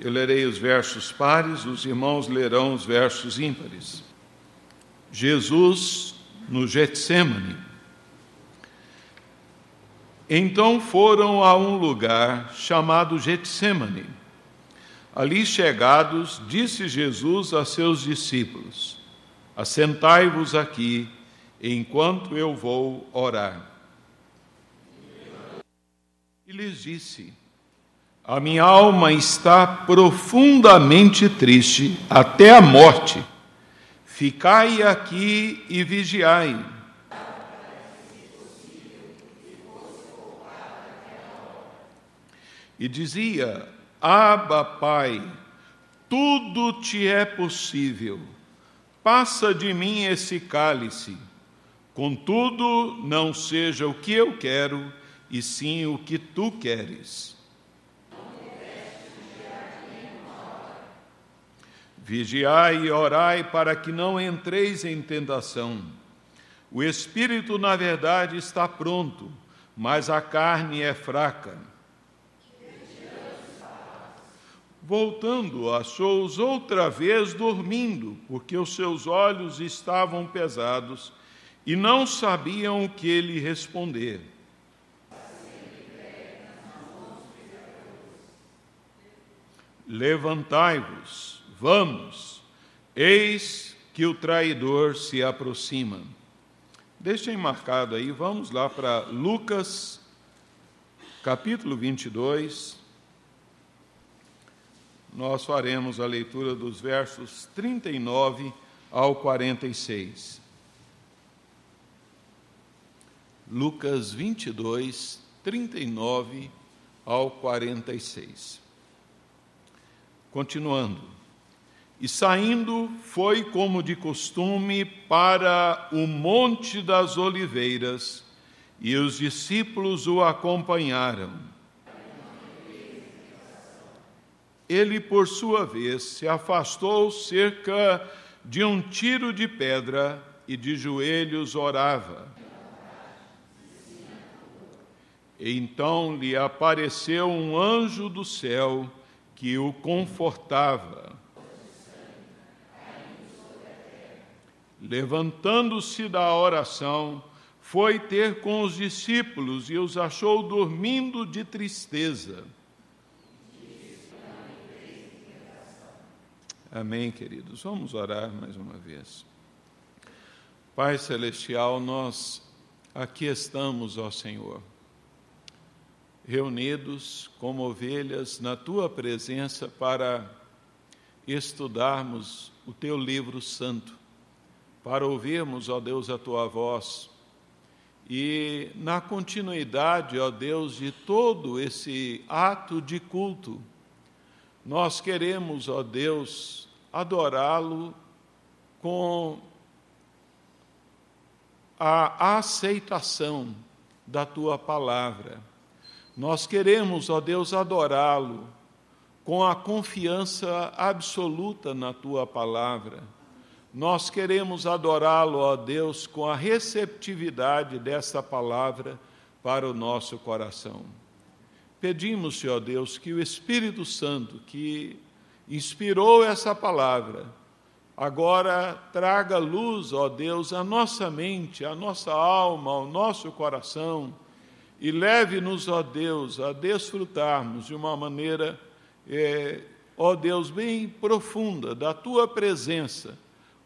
Eu lerei os versos pares, os irmãos lerão os versos ímpares. Jesus no Getsemane. Então foram a um lugar chamado Getsemane. Ali chegados, disse Jesus a seus discípulos: Assentai-vos aqui, enquanto eu vou orar. E lhes disse: A minha alma está profundamente triste até a morte. Ficai aqui e vigiai. E dizia: Aba, Pai, tudo te é possível. Passa de mim esse cálice. Contudo, não seja o que eu quero, e sim o que tu queres. Vigiai e orai para que não entreis em tentação. O espírito, na verdade, está pronto, mas a carne é fraca. Voltando, achou-os outra vez dormindo, porque os seus olhos estavam pesados e não sabiam o que ele responder. Levantai-vos, vamos, eis que o traidor se aproxima. Deixem marcado aí, vamos lá para Lucas, capítulo 22. Nós faremos a leitura dos versos 39 ao 46. Lucas 22, 39 ao 46. Continuando. E saindo, foi como de costume para o Monte das Oliveiras, e os discípulos o acompanharam. Ele, por sua vez, se afastou cerca de um tiro de pedra e de joelhos orava. Então lhe apareceu um anjo do céu que o confortava. Levantando-se da oração, foi ter com os discípulos e os achou dormindo de tristeza. Amém, queridos. Vamos orar mais uma vez. Pai Celestial, nós aqui estamos, ó Senhor, reunidos como ovelhas na tua presença para estudarmos o teu livro santo, para ouvirmos, ó Deus, a tua voz. E na continuidade, ó Deus, de todo esse ato de culto, nós queremos, ó Deus, adorá-lo com a aceitação da tua palavra. Nós queremos, ó Deus, adorá-lo com a confiança absoluta na tua palavra. Nós queremos adorá-lo, ó Deus, com a receptividade desta palavra para o nosso coração. Pedimos, Senhor Deus, que o Espírito Santo, que inspirou essa palavra, agora traga luz, ó Deus, à nossa mente, à nossa alma, ao nosso coração, e leve-nos, ó Deus, a desfrutarmos de uma maneira, é, ó Deus, bem profunda da tua presença,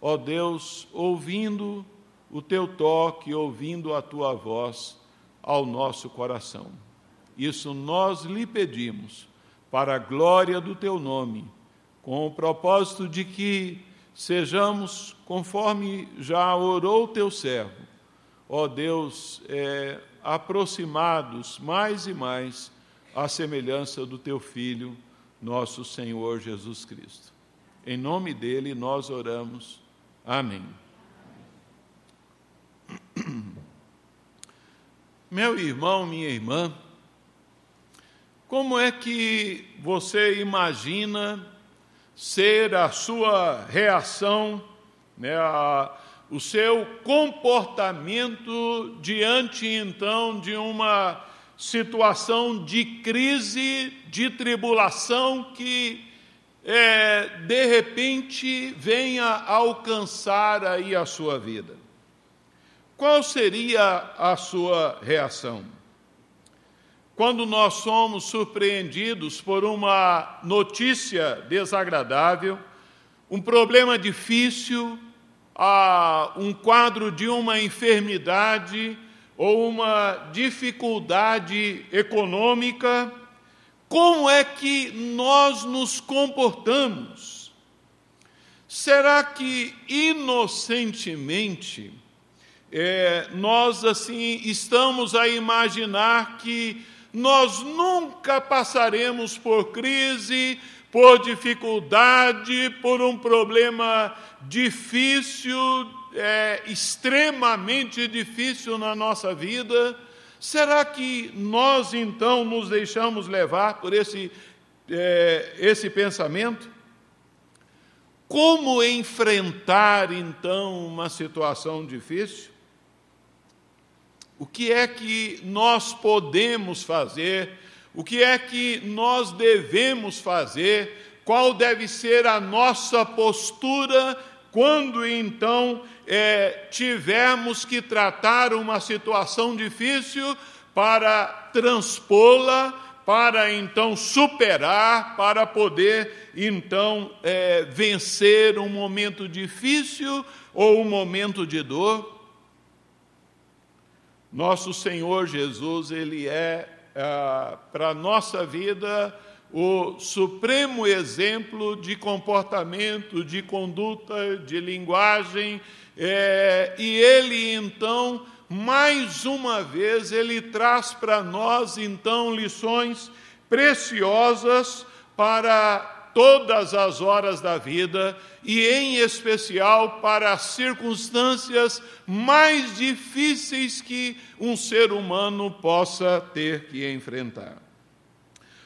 ó Deus, ouvindo o teu toque, ouvindo a tua voz ao nosso coração. Isso nós lhe pedimos, para a glória do teu nome, com o propósito de que sejamos, conforme já orou teu servo, ó Deus, é, aproximados mais e mais à semelhança do teu Filho, nosso Senhor Jesus Cristo. Em nome dele nós oramos. Amém. Meu irmão, minha irmã, como é que você imagina ser a sua reação, né, a, o seu comportamento diante então de uma situação de crise, de tribulação que é, de repente venha alcançar aí a sua vida. Qual seria a sua reação? Quando nós somos surpreendidos por uma notícia desagradável, um problema difícil, um quadro de uma enfermidade ou uma dificuldade econômica, como é que nós nos comportamos? Será que inocentemente é, nós assim estamos a imaginar que nós nunca passaremos por crise, por dificuldade, por um problema difícil, é, extremamente difícil na nossa vida? Será que nós então nos deixamos levar por esse, é, esse pensamento? Como enfrentar então uma situação difícil? O que é que nós podemos fazer? O que é que nós devemos fazer? Qual deve ser a nossa postura quando então é, que tratar uma situação difícil para transpô-la, para então superar, para poder então é, vencer um momento difícil ou um momento de dor? Nosso Senhor Jesus, Ele é, ah, para a nossa vida, o supremo exemplo de comportamento, de conduta, de linguagem, é, e Ele, então, mais uma vez, Ele traz para nós, então, lições preciosas para todas as horas da vida e, em especial, para as circunstâncias mais difíceis que um ser humano possa ter que enfrentar.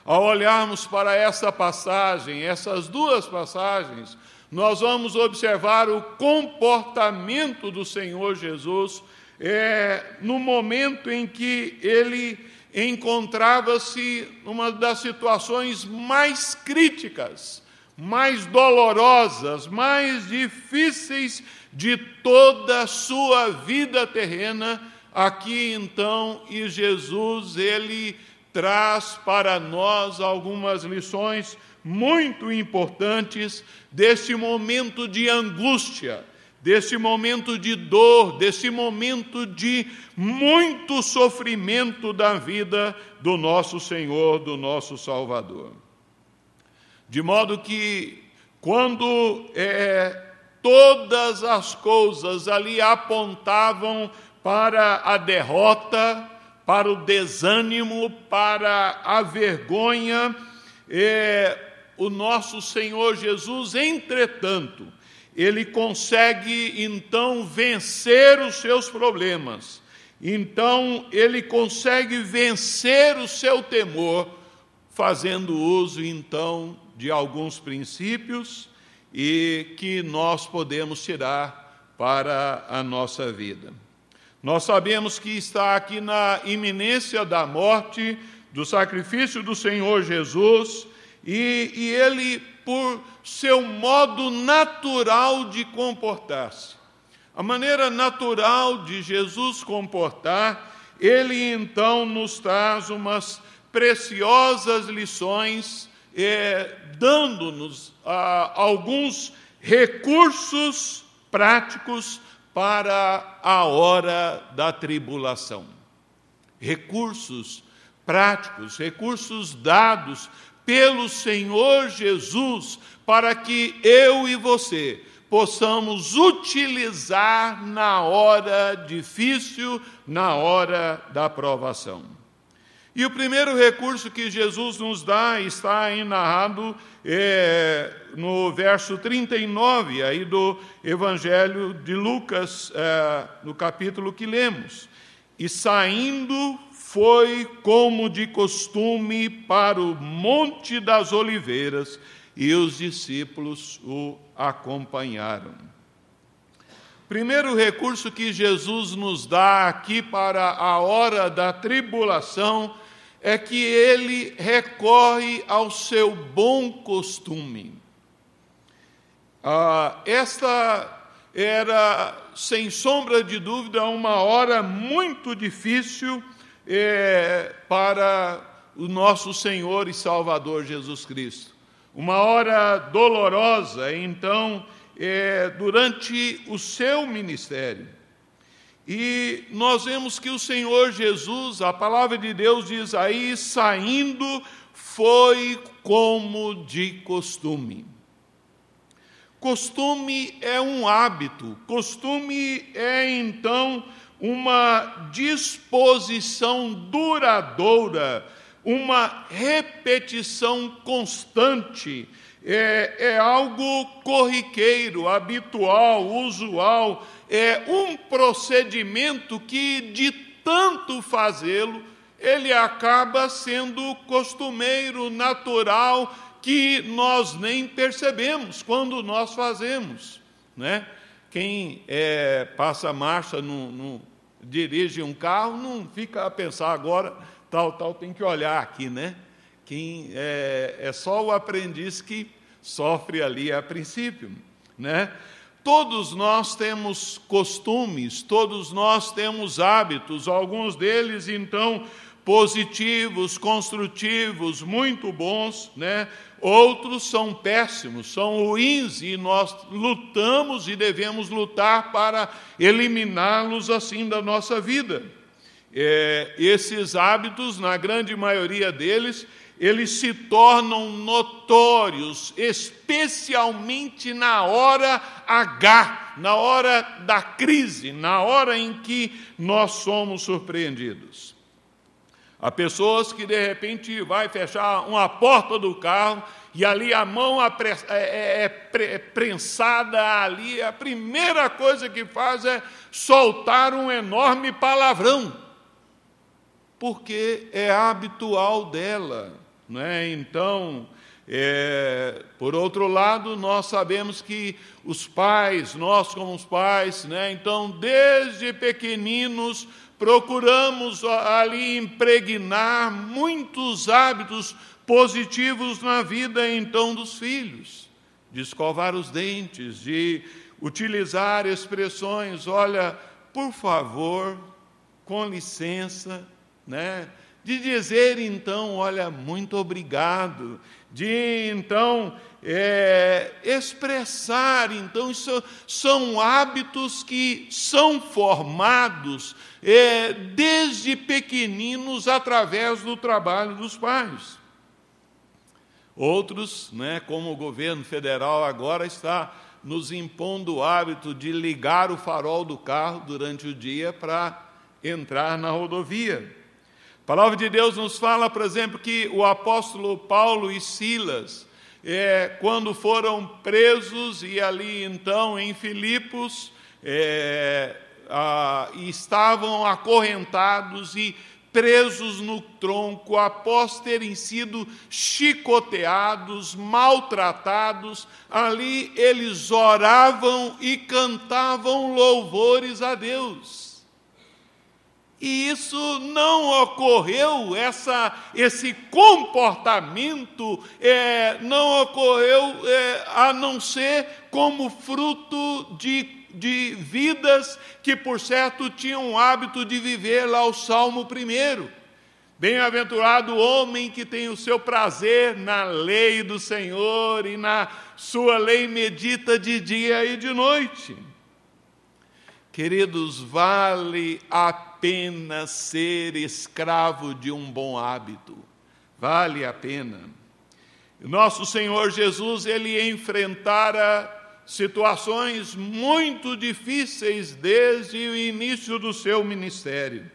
Ao olharmos para essa passagem, essas duas passagens, nós vamos observar o comportamento do Senhor Jesus é, no momento em que ele encontrava-se numa das situações mais críticas, mais dolorosas, mais difíceis de toda a sua vida terrena. Aqui então, e Jesus, ele traz para nós algumas lições muito importantes desse momento de angústia desse momento de dor, desse momento de muito sofrimento da vida do nosso Senhor, do nosso Salvador. De modo que, quando é, todas as coisas ali apontavam para a derrota, para o desânimo, para a vergonha, é, o nosso Senhor Jesus, entretanto, ele consegue então vencer os seus problemas. Então, ele consegue vencer o seu temor, fazendo uso então de alguns princípios e que nós podemos tirar para a nossa vida. Nós sabemos que está aqui na iminência da morte, do sacrifício do Senhor Jesus, e, e ele por seu modo natural de comportar-se. A maneira natural de Jesus comportar, ele então nos traz umas preciosas lições, eh, dando-nos ah, alguns recursos práticos para a hora da tribulação. Recursos práticos, recursos dados pelo Senhor Jesus, para que eu e você possamos utilizar na hora difícil, na hora da provação. E o primeiro recurso que Jesus nos dá está aí narrado é, no verso 39 aí do Evangelho de Lucas, é, no capítulo que lemos. E saindo foi como de costume para o Monte das Oliveiras e os discípulos o acompanharam. Primeiro recurso que Jesus nos dá aqui para a hora da tribulação é que ele recorre ao seu bom costume. Ah, esta era, sem sombra de dúvida, uma hora muito difícil é, para o nosso Senhor e Salvador Jesus Cristo. Uma hora dolorosa, então, é, durante o seu ministério. E nós vemos que o Senhor Jesus, a palavra de Deus diz aí, saindo, foi como de costume. Costume é um hábito, costume é então uma disposição duradoura, uma repetição constante, é, é, algo corriqueiro, habitual, usual, é um procedimento que, de tanto fazê-lo, ele acaba sendo costumeiro, natural que nós nem percebemos quando nós fazemos. Né? Quem é, passa marcha, no, no, dirige um carro, não fica a pensar agora, tal, tal, tem que olhar aqui, né? Quem é, é só o aprendiz que sofre ali a princípio, né? Todos nós temos costumes, todos nós temos hábitos, alguns deles então positivos, construtivos, muito bons, né? Outros são péssimos, são ruins e nós lutamos e devemos lutar para eliminá-los assim da nossa vida. É, esses hábitos, na grande maioria deles, eles se tornam notórios, especialmente na hora H, na hora da crise, na hora em que nós somos surpreendidos. Há pessoas que de repente vai fechar uma porta do carro e ali a mão é, é, é prensada ali, a primeira coisa que faz é soltar um enorme palavrão, porque é habitual dela. Né? Então, é, por outro lado, nós sabemos que os pais, nós como os pais, né? então, desde pequeninos, procuramos ali impregnar muitos hábitos positivos na vida então dos filhos, de escovar os dentes, de utilizar expressões, olha, por favor, com licença, né? De dizer então, olha, muito obrigado, de então é, expressar, então, isso são hábitos que são formados é, desde pequeninos através do trabalho dos pais. Outros, né, como o governo federal agora está nos impondo o hábito de ligar o farol do carro durante o dia para entrar na rodovia. A palavra de Deus nos fala, por exemplo, que o apóstolo Paulo e Silas, é, quando foram presos e ali então em Filipos, é, ah, estavam acorrentados e presos no tronco após terem sido chicoteados, maltratados, ali eles oravam e cantavam louvores a Deus. E isso não ocorreu, essa, esse comportamento é, não ocorreu é, a não ser como fruto de, de vidas que, por certo, tinham o hábito de viver lá o Salmo primeiro. Bem-aventurado o homem que tem o seu prazer na lei do Senhor e na sua lei medita de dia e de noite. Queridos, vale a pena ser escravo de um bom hábito. Vale a pena. Nosso Senhor Jesus, ele enfrentara situações muito difíceis desde o início do seu ministério.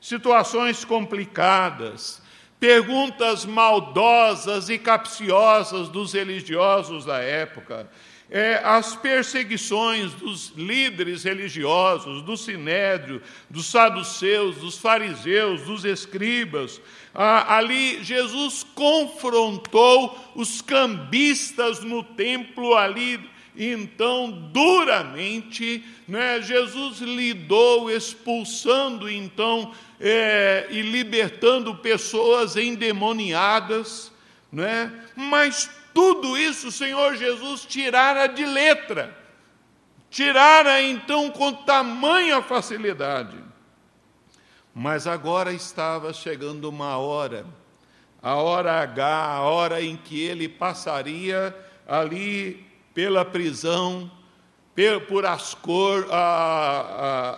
Situações complicadas, perguntas maldosas e capciosas dos religiosos da época, é, as perseguições dos líderes religiosos, do sinédrio, dos saduceus, dos fariseus, dos escribas. Ah, ali Jesus confrontou os cambistas no templo ali então duramente, né, Jesus lidou expulsando então é, e libertando pessoas endemoniadas, né, mas tudo isso o Senhor Jesus tirara de letra, tirara então com tamanha facilidade. Mas agora estava chegando uma hora, a hora H, a hora em que ele passaria ali pela prisão, por ascor,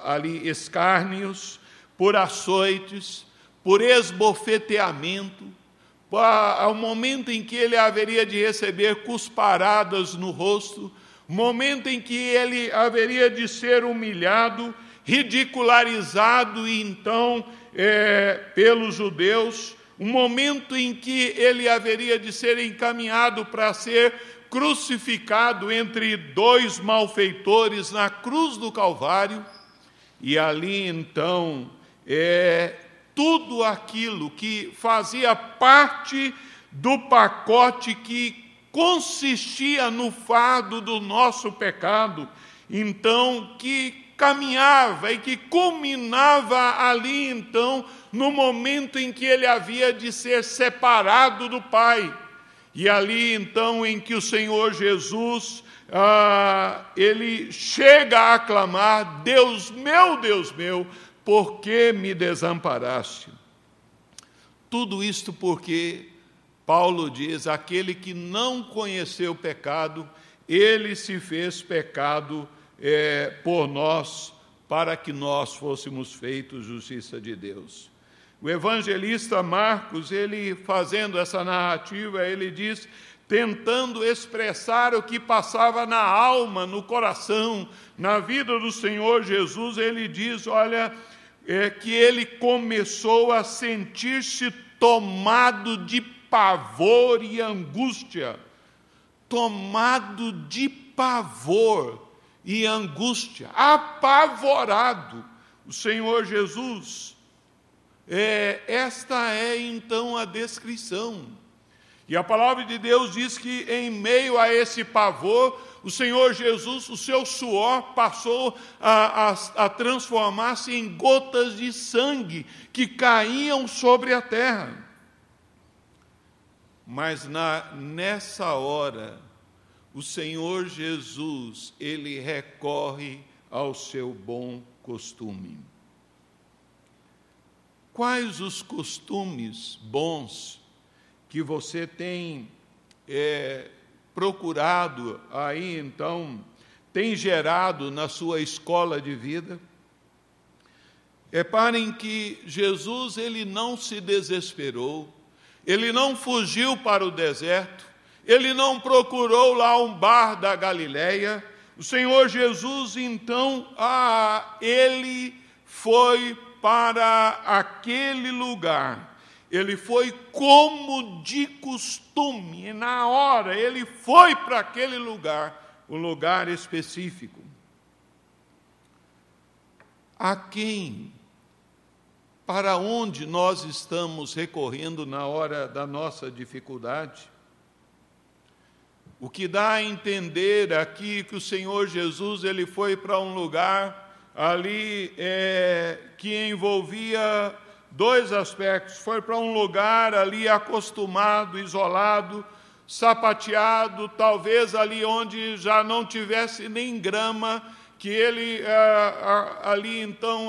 ali escárnios, por açoites, por esbofeteamento, ao momento em que ele haveria de receber cusparadas no rosto, momento em que ele haveria de ser humilhado, ridicularizado e então é, pelos judeus, um momento em que ele haveria de ser encaminhado para ser crucificado entre dois malfeitores na cruz do Calvário, e ali então é, tudo aquilo que fazia parte do pacote que consistia no fardo do nosso pecado, então que caminhava e que culminava ali então no momento em que ele havia de ser separado do Pai. E ali então em que o Senhor Jesus ah, ele chega a clamar: Deus meu, Deus meu, por que me desamparaste? Tudo isto porque Paulo diz: aquele que não conheceu pecado, ele se fez pecado é, por nós, para que nós fôssemos feitos justiça de Deus. O evangelista Marcos, ele fazendo essa narrativa, ele diz tentando expressar o que passava na alma, no coração, na vida do Senhor Jesus, ele diz: Olha, é que ele começou a sentir-se tomado de pavor e angústia. Tomado de pavor e angústia, apavorado. O Senhor Jesus. É, esta é então a descrição. E a palavra de Deus diz que em meio a esse pavor, o Senhor Jesus, o seu suor passou a, a, a transformar-se em gotas de sangue que caíam sobre a terra. Mas na, nessa hora, o Senhor Jesus, ele recorre ao seu bom costume. Quais os costumes bons que você tem é, procurado aí então, tem gerado na sua escola de vida. Reparem que Jesus ele não se desesperou, ele não fugiu para o deserto, ele não procurou lá um bar da Galileia. O Senhor Jesus então, ah, ele foi para aquele lugar ele foi como de costume, e na hora ele foi para aquele lugar, um lugar específico. A quem, para onde nós estamos recorrendo na hora da nossa dificuldade? O que dá a entender aqui que o Senhor Jesus ele foi para um lugar ali é, que envolvia dois aspectos. Foi para um lugar ali acostumado, isolado, sapateado, talvez ali onde já não tivesse nem grama, que ele é, ali então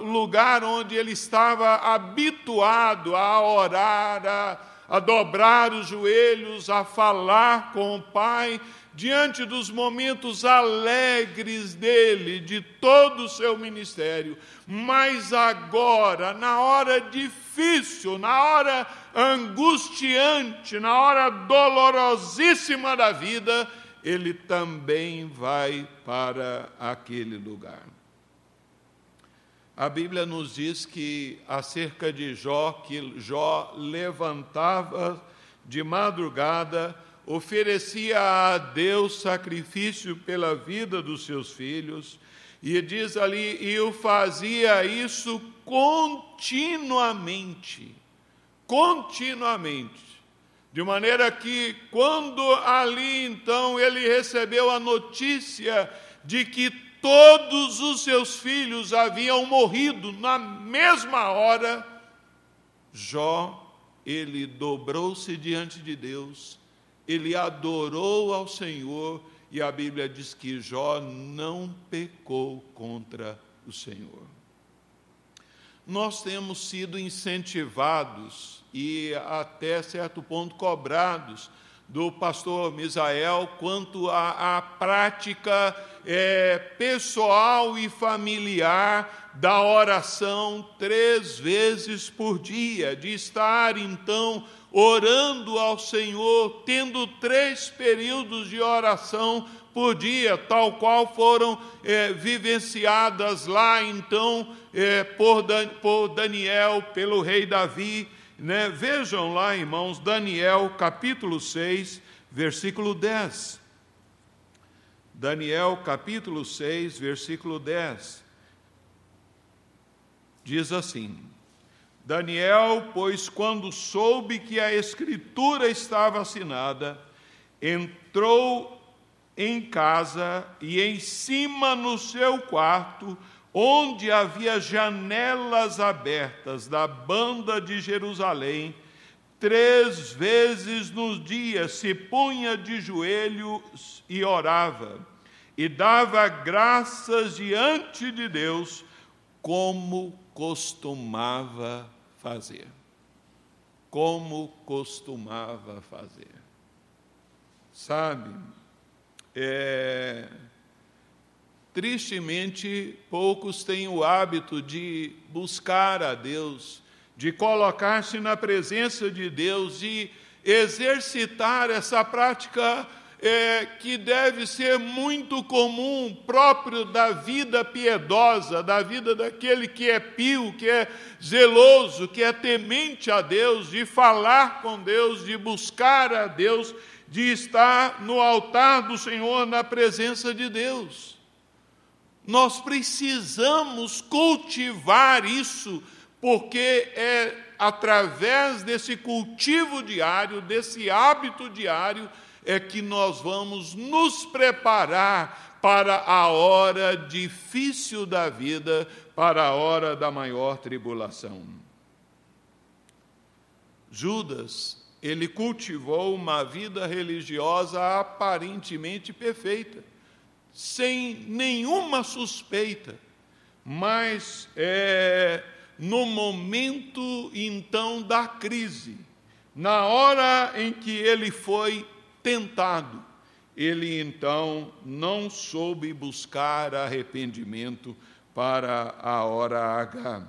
lugar onde ele estava habituado a orar, a, a dobrar os joelhos, a falar com o Pai, diante dos momentos alegres dele, de todo o seu ministério, mas agora, na hora difícil, na hora angustiante, na hora dolorosíssima da vida, ele também vai para aquele lugar. A Bíblia nos diz que acerca de Jó, que Jó levantava de madrugada, oferecia a Deus sacrifício pela vida dos seus filhos, e diz ali, e o fazia isso continuamente, continuamente. De maneira que, quando ali então ele recebeu a notícia de que todos os seus filhos haviam morrido na mesma hora, Jó, ele dobrou-se diante de Deus ele adorou ao Senhor e a Bíblia diz que Jó não pecou contra o Senhor. Nós temos sido incentivados e até certo ponto cobrados do pastor Misael quanto à, à prática é, pessoal e familiar da oração três vezes por dia, de estar então orando ao Senhor, tendo três períodos de oração por dia, tal qual foram é, vivenciadas lá então é, por, Dan, por Daniel, pelo rei Davi. Né? Vejam lá, irmãos, Daniel capítulo 6, versículo 10. Daniel capítulo 6, versículo 10. Diz assim: Daniel, pois quando soube que a escritura estava assinada, entrou em casa e em cima no seu quarto, onde havia janelas abertas da banda de Jerusalém, três vezes nos dias se punha de joelhos e orava, e dava graças diante de Deus, como costumava fazer. Como costumava fazer. Sabe, é, tristemente, poucos têm o hábito de buscar a Deus, de colocar-se na presença de Deus e exercitar essa prática é, que deve ser muito comum, próprio da vida piedosa, da vida daquele que é pio, que é zeloso, que é temente a Deus, de falar com Deus, de buscar a Deus, de estar no altar do Senhor, na presença de Deus. Nós precisamos cultivar isso, porque é através desse cultivo diário, desse hábito diário, é que nós vamos nos preparar para a hora difícil da vida, para a hora da maior tribulação. Judas, ele cultivou uma vida religiosa aparentemente perfeita, sem nenhuma suspeita, mas é, no momento então da crise, na hora em que ele foi tentado, ele então não soube buscar arrependimento para a hora H.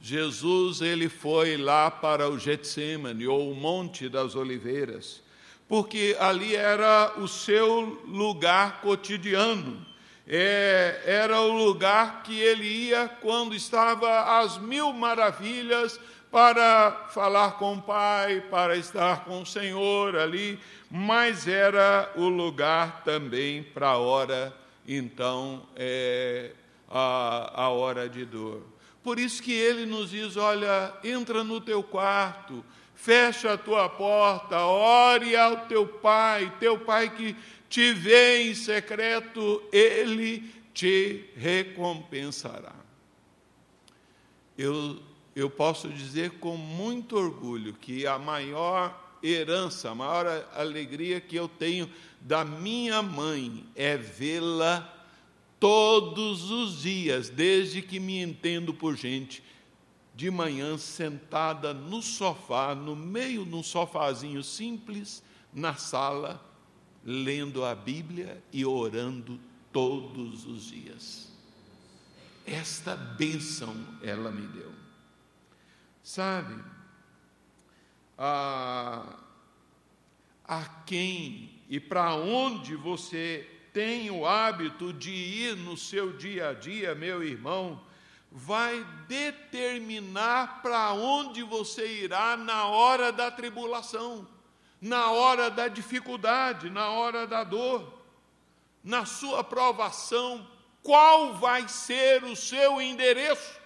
Jesus ele foi lá para o Getsemane ou o Monte das Oliveiras, porque ali era o seu lugar cotidiano. É, era o lugar que ele ia quando estava às mil maravilhas para falar com o Pai, para estar com o Senhor ali, mas era o lugar também para a hora, então, é, a, a hora de dor. Por isso que ele nos diz: olha, entra no teu quarto, fecha a tua porta, ore ao teu pai, teu pai que te vê em secreto, ele te recompensará. Eu eu posso dizer com muito orgulho que a maior herança, a maior alegria que eu tenho da minha mãe é vê-la todos os dias, desde que me entendo por gente, de manhã sentada no sofá, no meio de um sofazinho simples, na sala, lendo a Bíblia e orando todos os dias. Esta bênção ela me deu. Sabe, a, a quem e para onde você tem o hábito de ir no seu dia a dia, meu irmão, vai determinar para onde você irá na hora da tribulação, na hora da dificuldade, na hora da dor, na sua provação, qual vai ser o seu endereço?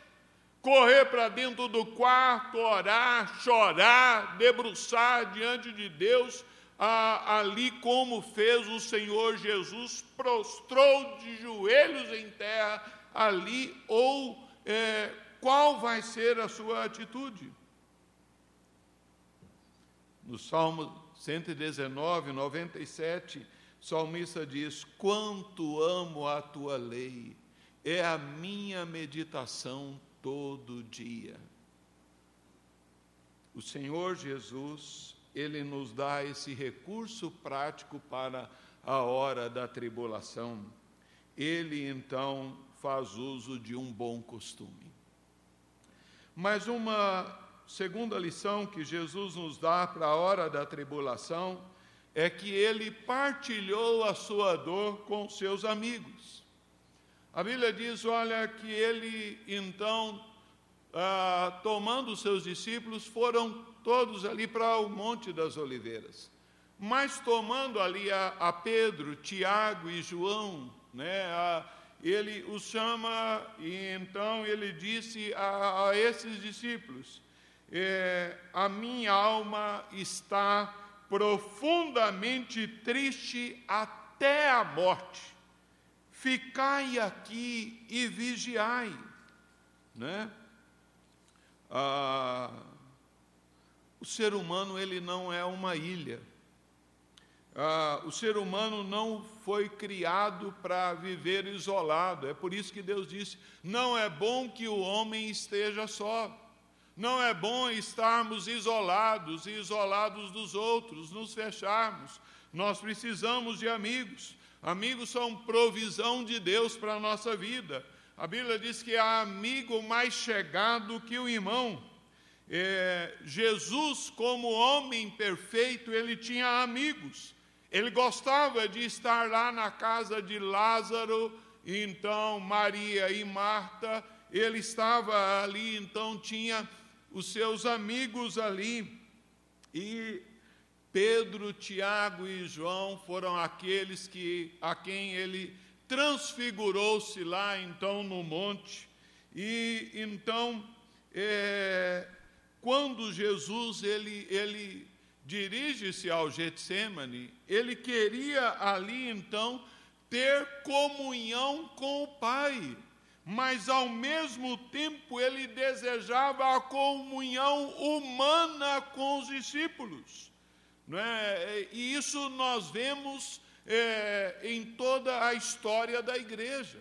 correr para dentro do quarto, orar, chorar, debruçar diante de Deus, ali como fez o Senhor Jesus, prostrou de joelhos em terra ali, ou é, qual vai ser a sua atitude? No Salmo 119, 97, o salmista diz: Quanto amo a tua lei, é a minha meditação todo dia. O Senhor Jesus, Ele nos dá esse recurso prático para a hora da tribulação. Ele então faz uso de um bom costume. Mas uma segunda lição que Jesus nos dá para a hora da tribulação é que ele partilhou a sua dor com seus amigos. A Bíblia diz, olha, que ele então ah, tomando seus discípulos, foram todos ali para o Monte das Oliveiras. Mas tomando ali a, a Pedro, Tiago e João, né, a, ele os chama e então ele disse a, a esses discípulos: é, A minha alma está profundamente triste até a morte. Ficai aqui e vigiai. Né? Ah, o ser humano ele não é uma ilha. Ah, o ser humano não foi criado para viver isolado. É por isso que Deus disse: não é bom que o homem esteja só. Não é bom estarmos isolados e isolados dos outros, nos fecharmos. Nós precisamos de amigos. Amigos são provisão de Deus para a nossa vida. A Bíblia diz que há amigo mais chegado que o irmão. É, Jesus, como homem perfeito, ele tinha amigos. Ele gostava de estar lá na casa de Lázaro, então Maria e Marta, ele estava ali, então tinha os seus amigos ali. E Pedro, Tiago e João foram aqueles que a quem ele transfigurou-se lá então no monte, e então, é, quando Jesus ele, ele dirige-se ao Getsemane, ele queria ali então ter comunhão com o Pai, mas ao mesmo tempo ele desejava a comunhão humana com os discípulos. Não é? E isso nós vemos é, em toda a história da igreja.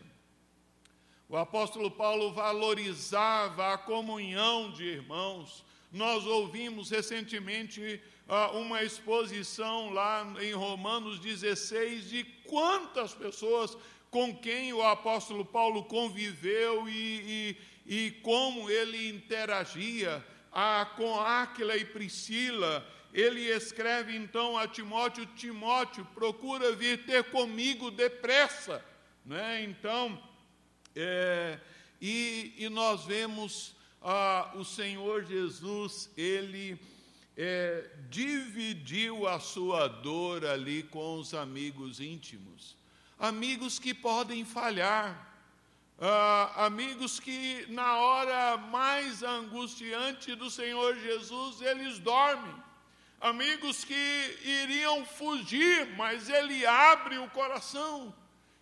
O apóstolo Paulo valorizava a comunhão de irmãos. Nós ouvimos recentemente uma exposição lá em Romanos 16 de quantas pessoas com quem o apóstolo Paulo conviveu e, e, e como ele interagia com Áquila e Priscila ele escreve então a Timóteo: Timóteo, procura vir ter comigo depressa. Né? Então, é, e, e, nós vemos ah, o Senhor Jesus, ele é, dividiu a sua dor ali com os amigos íntimos. Amigos que podem falhar, ah, amigos que na hora mais angustiante do Senhor Jesus, eles dormem amigos que iriam fugir, mas ele abre o coração,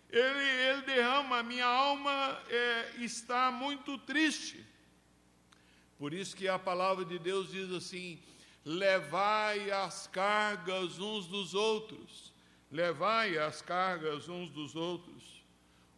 ele, ele derrama, a minha alma é, está muito triste. Por isso que a palavra de Deus diz assim: levai as cargas uns dos outros, levai as cargas uns dos outros.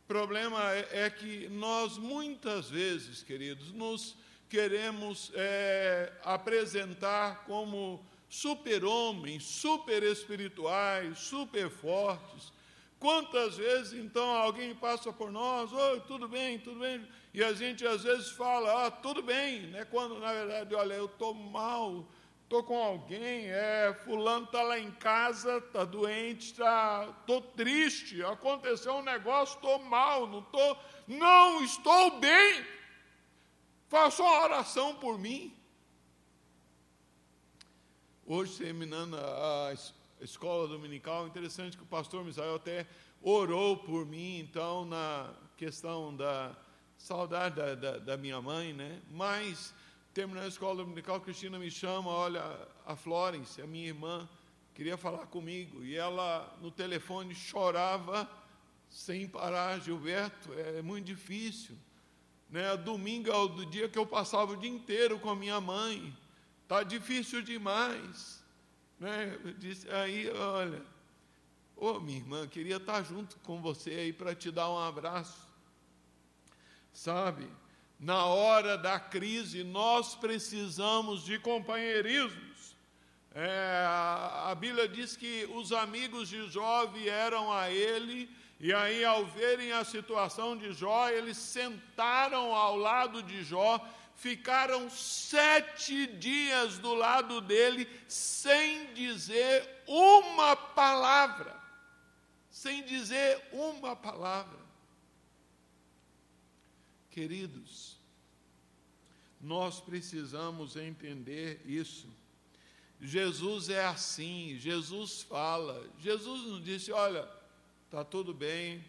O problema é, é que nós muitas vezes, queridos, nos queremos é, apresentar como super-homens, super espirituais, super fortes. Quantas vezes então alguém passa por nós, oi, tudo bem, tudo bem, e a gente às vezes fala, ah, tudo bem, né? Quando na verdade, olha, eu estou mal, estou com alguém, é, fulano está lá em casa, está doente, tá, triste, aconteceu um negócio, estou mal, não estou, não estou bem. Faça uma oração por mim. Hoje, terminando a escola dominical, interessante que o pastor Misael até orou por mim, então, na questão da saudade da, da, da, minha mãe, né? Mas, terminando a escola dominical, Cristina me chama, olha, a Florence, a minha irmã, queria falar comigo, e ela, no telefone, chorava sem parar, Gilberto, é, muito difícil. Né? Domingo é o dia que eu passava o dia inteiro com a minha mãe, Está difícil demais. Né? Eu disse, aí, olha, ô oh, minha irmã, queria estar junto com você aí para te dar um abraço. Sabe, na hora da crise, nós precisamos de companheirismos. É, a Bíblia diz que os amigos de Jó vieram a ele, e aí, ao verem a situação de Jó, eles sentaram ao lado de Jó ficaram sete dias do lado dele sem dizer uma palavra. Sem dizer uma palavra. Queridos, nós precisamos entender isso. Jesus é assim, Jesus fala. Jesus não disse: olha, está tudo bem,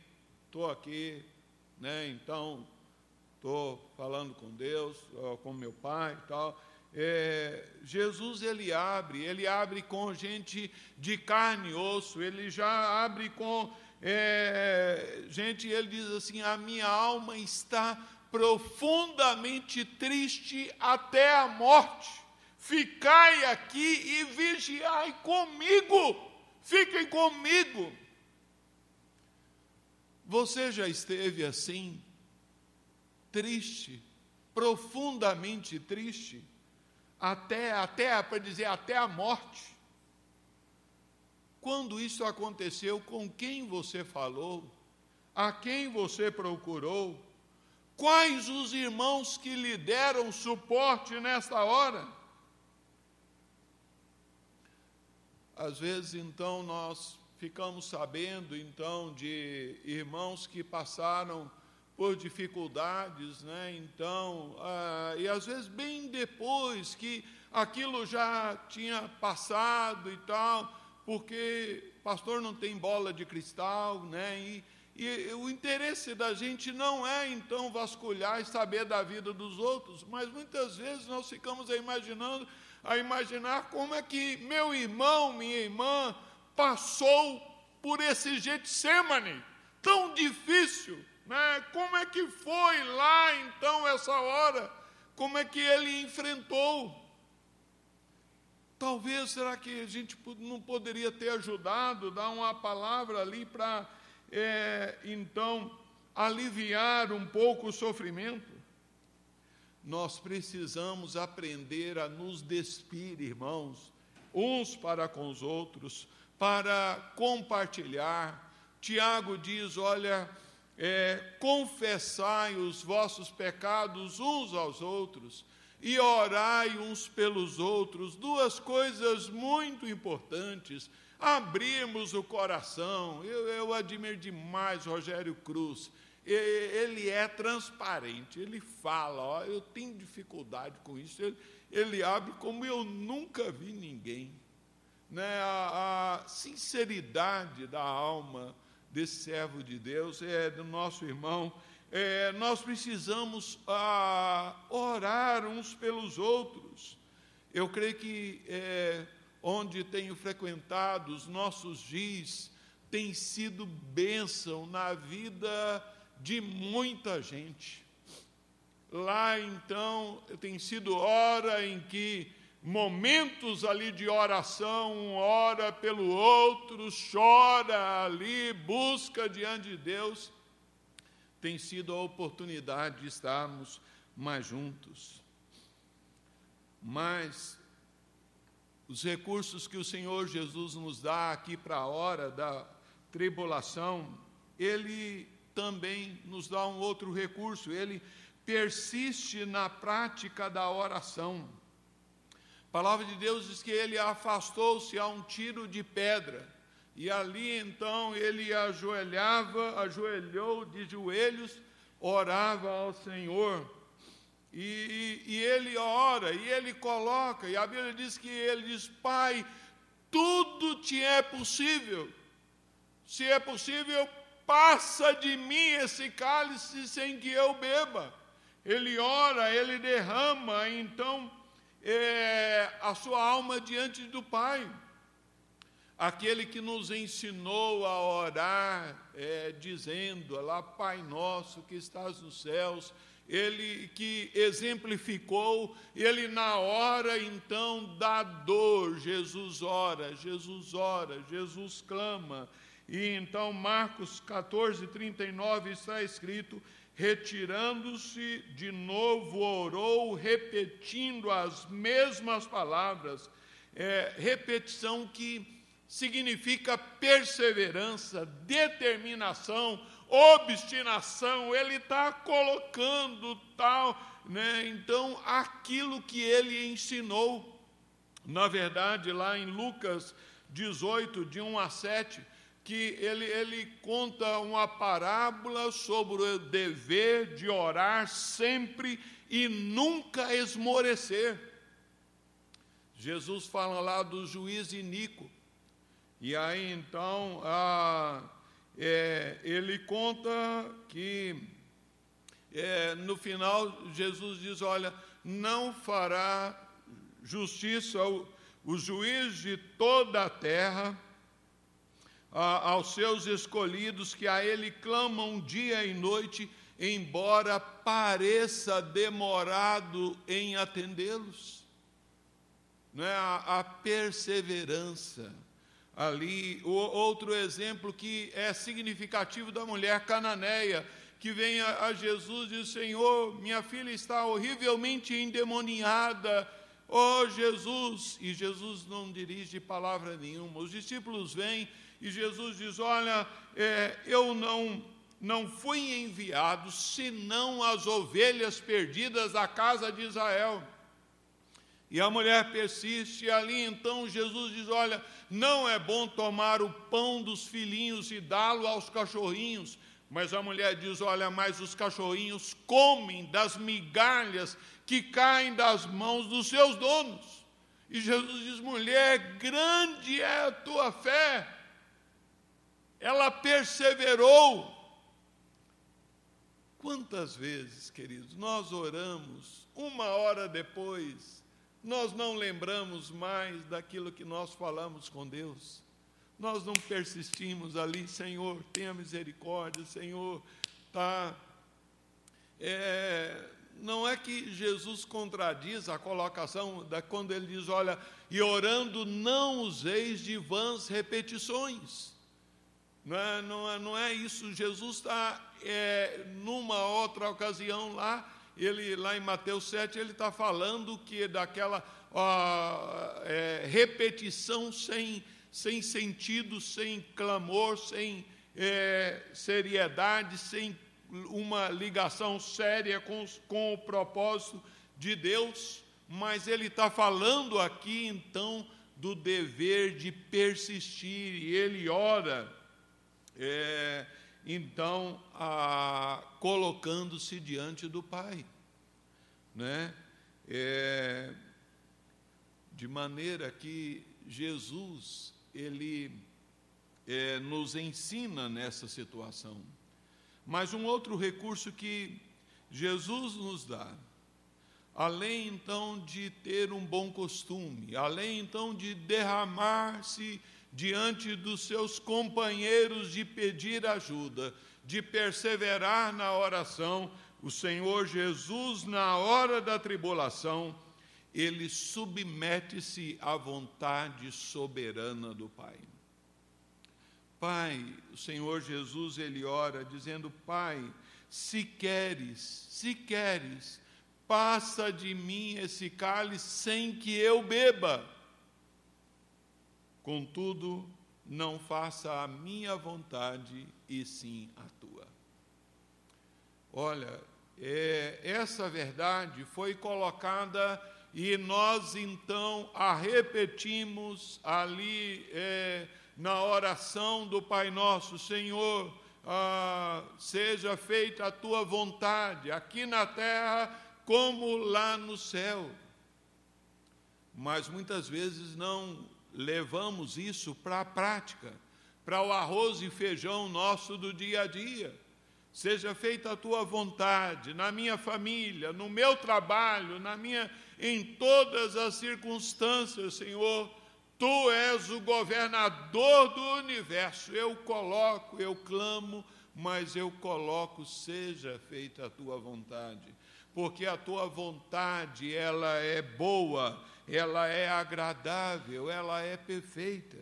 estou aqui, né? Então estou falando com Deus, com meu pai e tal. É, Jesus ele abre, ele abre com gente de carne e osso, ele já abre com é, gente, ele diz assim: a minha alma está profundamente triste até a morte. Ficai aqui e vigiai comigo, fiquem comigo. Você já esteve assim? triste, profundamente triste, até, até para dizer até a morte. Quando isso aconteceu, com quem você falou? A quem você procurou? Quais os irmãos que lhe deram suporte nesta hora? Às vezes, então, nós ficamos sabendo, então, de irmãos que passaram por dificuldades, né? Então, ah, e às vezes bem depois que aquilo já tinha passado e tal, porque pastor não tem bola de cristal, né? E, e o interesse da gente não é então vasculhar e saber da vida dos outros, mas muitas vezes nós ficamos a imaginando, a imaginar como é que meu irmão, minha irmã passou por esse Getsemane tão difícil né? Como é que foi lá então essa hora? Como é que ele enfrentou? Talvez será que a gente não poderia ter ajudado, dar uma palavra ali para é, então aliviar um pouco o sofrimento? Nós precisamos aprender a nos despir, irmãos, uns para com os outros, para compartilhar. Tiago diz: olha, é, confessai os vossos pecados uns aos outros e orai uns pelos outros, duas coisas muito importantes. Abrimos o coração. Eu, eu admiro demais Rogério Cruz. Ele é transparente, ele fala, ó, eu tenho dificuldade com isso. Ele, ele abre como eu nunca vi ninguém. Né? A, a sinceridade da alma, desse servo de Deus, é do nosso irmão. É, nós precisamos ah, orar uns pelos outros. Eu creio que é, onde tenho frequentado os nossos dias tem sido bênção na vida de muita gente. Lá então tem sido hora em que momentos ali de oração, um ora pelo outro, chora ali, busca diante de Deus, tem sido a oportunidade de estarmos mais juntos. Mas os recursos que o Senhor Jesus nos dá aqui para a hora da tribulação, Ele também nos dá um outro recurso, Ele persiste na prática da oração. A palavra de Deus diz que ele afastou-se a um tiro de pedra. E ali então ele ajoelhava, ajoelhou de joelhos, orava ao Senhor. E, e, ele ora, e ele coloca, e a Bíblia diz que ele diz: Pai, tudo te é possível. Se é possível, passa de mim esse cálice sem que eu beba. Ele ora, ele derrama, então é, a sua alma diante do Pai. Aquele que nos ensinou a orar, é, dizendo lá, Pai nosso que estás nos céus, ele que exemplificou, ele na hora então da dor, Jesus ora, Jesus ora, Jesus clama. E então Marcos 14, 39 está escrito: retirando-se de novo, orou, repetindo as mesmas palavras, é, repetição que significa perseverança, determinação, obstinação, ele está colocando tal, né? Então, aquilo que ele ensinou, na verdade, lá em Lucas 18, de 1 a 7, que ele, ele conta uma parábola sobre o dever de orar sempre e nunca esmorecer. Jesus fala lá do juiz Inico. E aí então a, é, ele conta que é, no final Jesus diz: Olha, não fará justiça o, o juiz de toda a terra a, aos seus escolhidos que a ele clamam dia e noite, embora pareça demorado em atendê-los. Não é? a, a perseverança ali. O outro exemplo que é significativo da mulher cananeia, que vem a, a Jesus e diz: Senhor, minha filha está horrivelmente endemoniada. Oh Jesus! E Jesus não dirige palavra nenhuma. Os discípulos vêm e Jesus diz: Olha, é, eu não, não fui enviado senão as ovelhas perdidas da casa de Israel. E a mulher persiste, e ali então Jesus diz: Olha, não é bom tomar o pão dos filhinhos e dá-lo aos cachorrinhos. Mas a mulher diz: Olha, mas os cachorrinhos comem das migalhas que caem das mãos dos seus donos. E Jesus diz: Mulher, grande é a tua fé. Ela perseverou. Quantas vezes, queridos, nós oramos, uma hora depois, nós não lembramos mais daquilo que nós falamos com Deus. Nós não persistimos ali, Senhor, tenha misericórdia, Senhor, tá. É, não é que Jesus contradiz a colocação da quando ele diz, olha, e orando não useis de vãs repetições. Não é, não é, não é isso. Jesus está é, numa outra ocasião lá ele lá em Mateus 7, ele está falando que daquela ó, é, repetição sem, sem sentido, sem clamor, sem é, seriedade, sem uma ligação séria com, com o propósito de Deus, mas ele está falando aqui então do dever de persistir, e ele ora. É, então colocando-se diante do Pai, né? É, de maneira que Jesus ele é, nos ensina nessa situação. Mas um outro recurso que Jesus nos dá, além então de ter um bom costume, além então de derramar-se diante dos seus companheiros de pedir ajuda, de perseverar na oração, o Senhor Jesus, na hora da tribulação, ele submete-se à vontade soberana do Pai. Pai, o Senhor Jesus, ele ora dizendo: Pai, se queres, se queres, passa de mim esse cálice sem que eu beba. Contudo, não faça a minha vontade e sim a tua. Olha, é, essa verdade foi colocada e nós então a repetimos ali é, na oração do Pai Nosso, Senhor, ah, seja feita a tua vontade, aqui na terra como lá no céu. Mas muitas vezes não levamos isso para a prática, para o arroz e feijão nosso do dia a dia. Seja feita a tua vontade na minha família, no meu trabalho, na minha em todas as circunstâncias, Senhor. Tu és o governador do universo. Eu coloco, eu clamo, mas eu coloco seja feita a tua vontade, porque a tua vontade ela é boa, ela é agradável, ela é perfeita.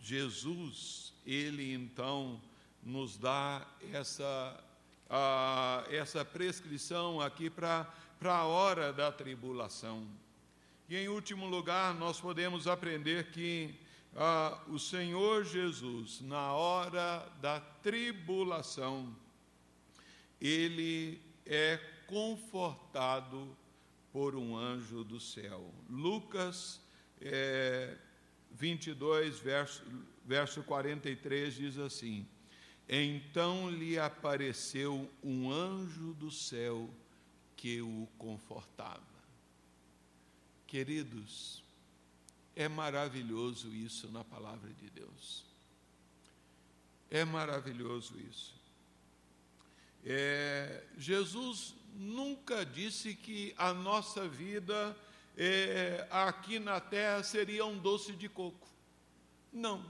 Jesus, ele então nos dá essa a, essa prescrição aqui para a hora da tribulação. E em último lugar, nós podemos aprender que o Senhor Jesus, na hora da tribulação, ele é confortado por um anjo do céu. Lucas é, 22, verso, verso 43 diz assim: Então lhe apareceu um anjo do céu que o confortava. Queridos, é maravilhoso isso na palavra de Deus. É maravilhoso isso. É, Jesus nunca disse que a nossa vida é, aqui na terra seria um doce de coco. Não.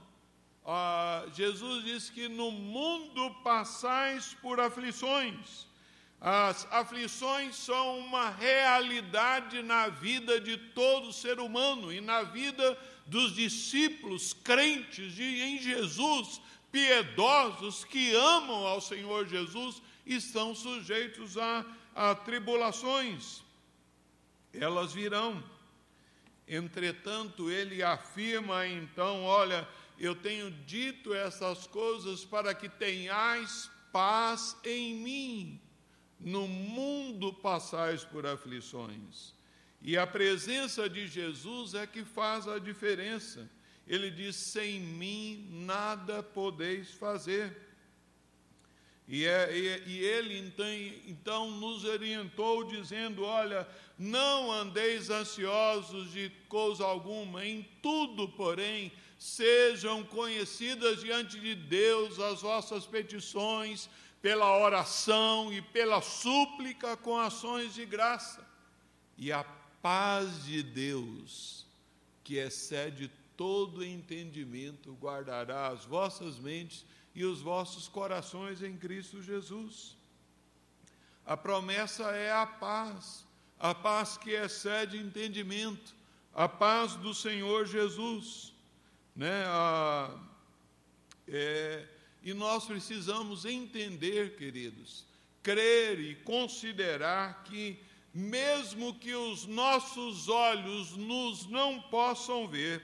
Ah, Jesus disse que no mundo passais por aflições. As aflições são uma realidade na vida de todo ser humano e na vida dos discípulos crentes de, em Jesus, piedosos que amam ao Senhor Jesus, estão sujeitos a, a tribulações. Elas virão. Entretanto, ele afirma então: olha, eu tenho dito essas coisas para que tenhais paz em mim. No mundo passais por aflições. E a presença de Jesus é que faz a diferença. Ele diz: sem mim nada podeis fazer. E, é, e, e ele então, então nos orientou, dizendo: Olha, não andeis ansiosos de coisa alguma, em tudo, porém, sejam conhecidas diante de Deus as vossas petições, pela oração e pela súplica com ações de graça. E a paz de Deus, que excede todo entendimento, guardará as vossas mentes e os vossos corações em Cristo Jesus. A promessa é a paz, a paz que excede entendimento, a paz do Senhor Jesus. Né? A, é, e nós precisamos entender, queridos, crer e considerar que, mesmo que os nossos olhos nos não possam ver,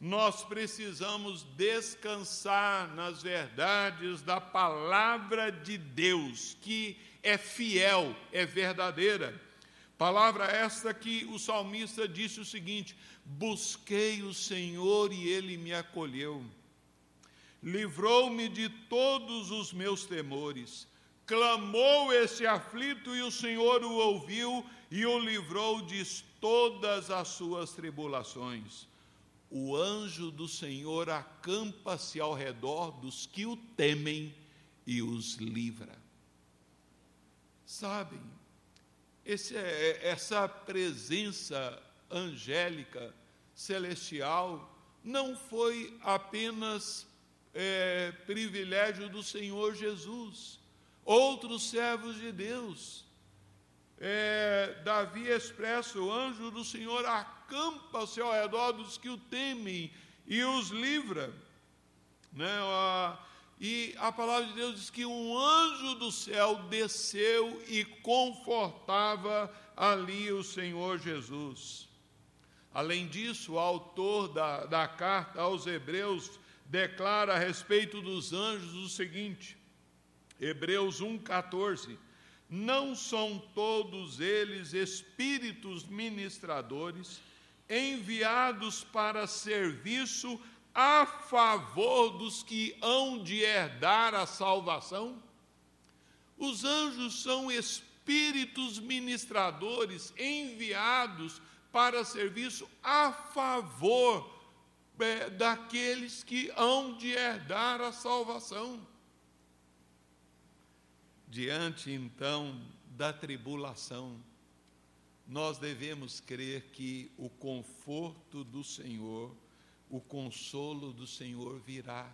nós precisamos descansar nas verdades da palavra de Deus, que é fiel, é verdadeira. Palavra esta que o salmista disse o seguinte: Busquei o Senhor e ele me acolheu livrou-me de todos os meus temores. Clamou esse aflito e o Senhor o ouviu e o livrou de todas as suas tribulações. O anjo do Senhor acampa-se ao redor dos que o temem e os livra. Sabem, esse, é, essa presença angélica, celestial, não foi apenas é, privilégio do Senhor Jesus. Outros servos de Deus. É, Davi expressa: o anjo do Senhor acampa-se ao redor dos que o temem e os livra. Né? E a palavra de Deus diz que um anjo do céu desceu e confortava ali o Senhor Jesus. Além disso, o autor da, da carta aos Hebreus declara a respeito dos anjos o seguinte, Hebreus 1,14: Não são todos eles espíritos ministradores, enviados para serviço a favor dos que hão de herdar a salvação? Os anjos são espíritos ministradores enviados para serviço a favor é, daqueles que hão de herdar a salvação. Diante então da tribulação, nós devemos crer que o conforto do Senhor, o consolo do Senhor virá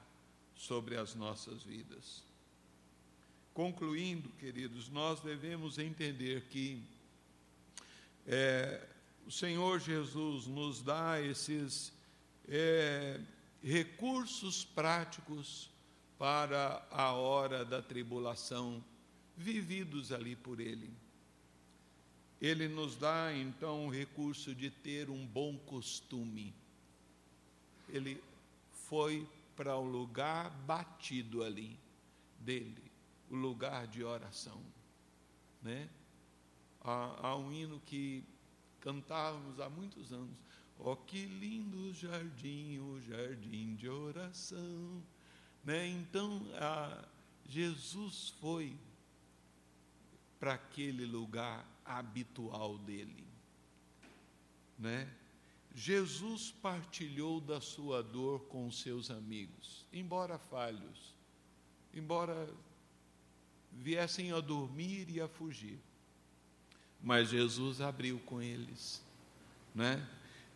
sobre as nossas vidas. Concluindo, queridos, nós devemos entender que é, o Senhor Jesus nos dá esses é, recursos práticos para a hora da tribulação, vividos ali por Ele. Ele nos dá então o recurso de ter um bom costume. Ele foi para o lugar batido ali dele, o lugar de oração, né? Há, há um hino que cantávamos há muitos anos. Oh, que lindo jardim, o jardim de oração. Né? Então, a, Jesus foi para aquele lugar habitual dele. Né? Jesus partilhou da sua dor com seus amigos, embora falhos, embora viessem a dormir e a fugir. Mas Jesus abriu com eles, né?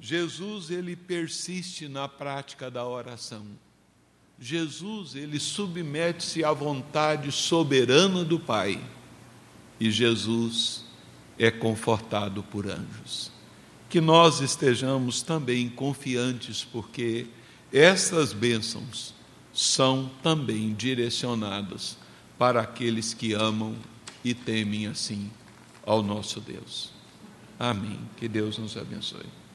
Jesus ele persiste na prática da oração. Jesus ele submete-se à vontade soberana do Pai. E Jesus é confortado por anjos. Que nós estejamos também confiantes, porque estas bênçãos são também direcionadas para aqueles que amam e temem assim ao nosso Deus. Amém. Que Deus nos abençoe.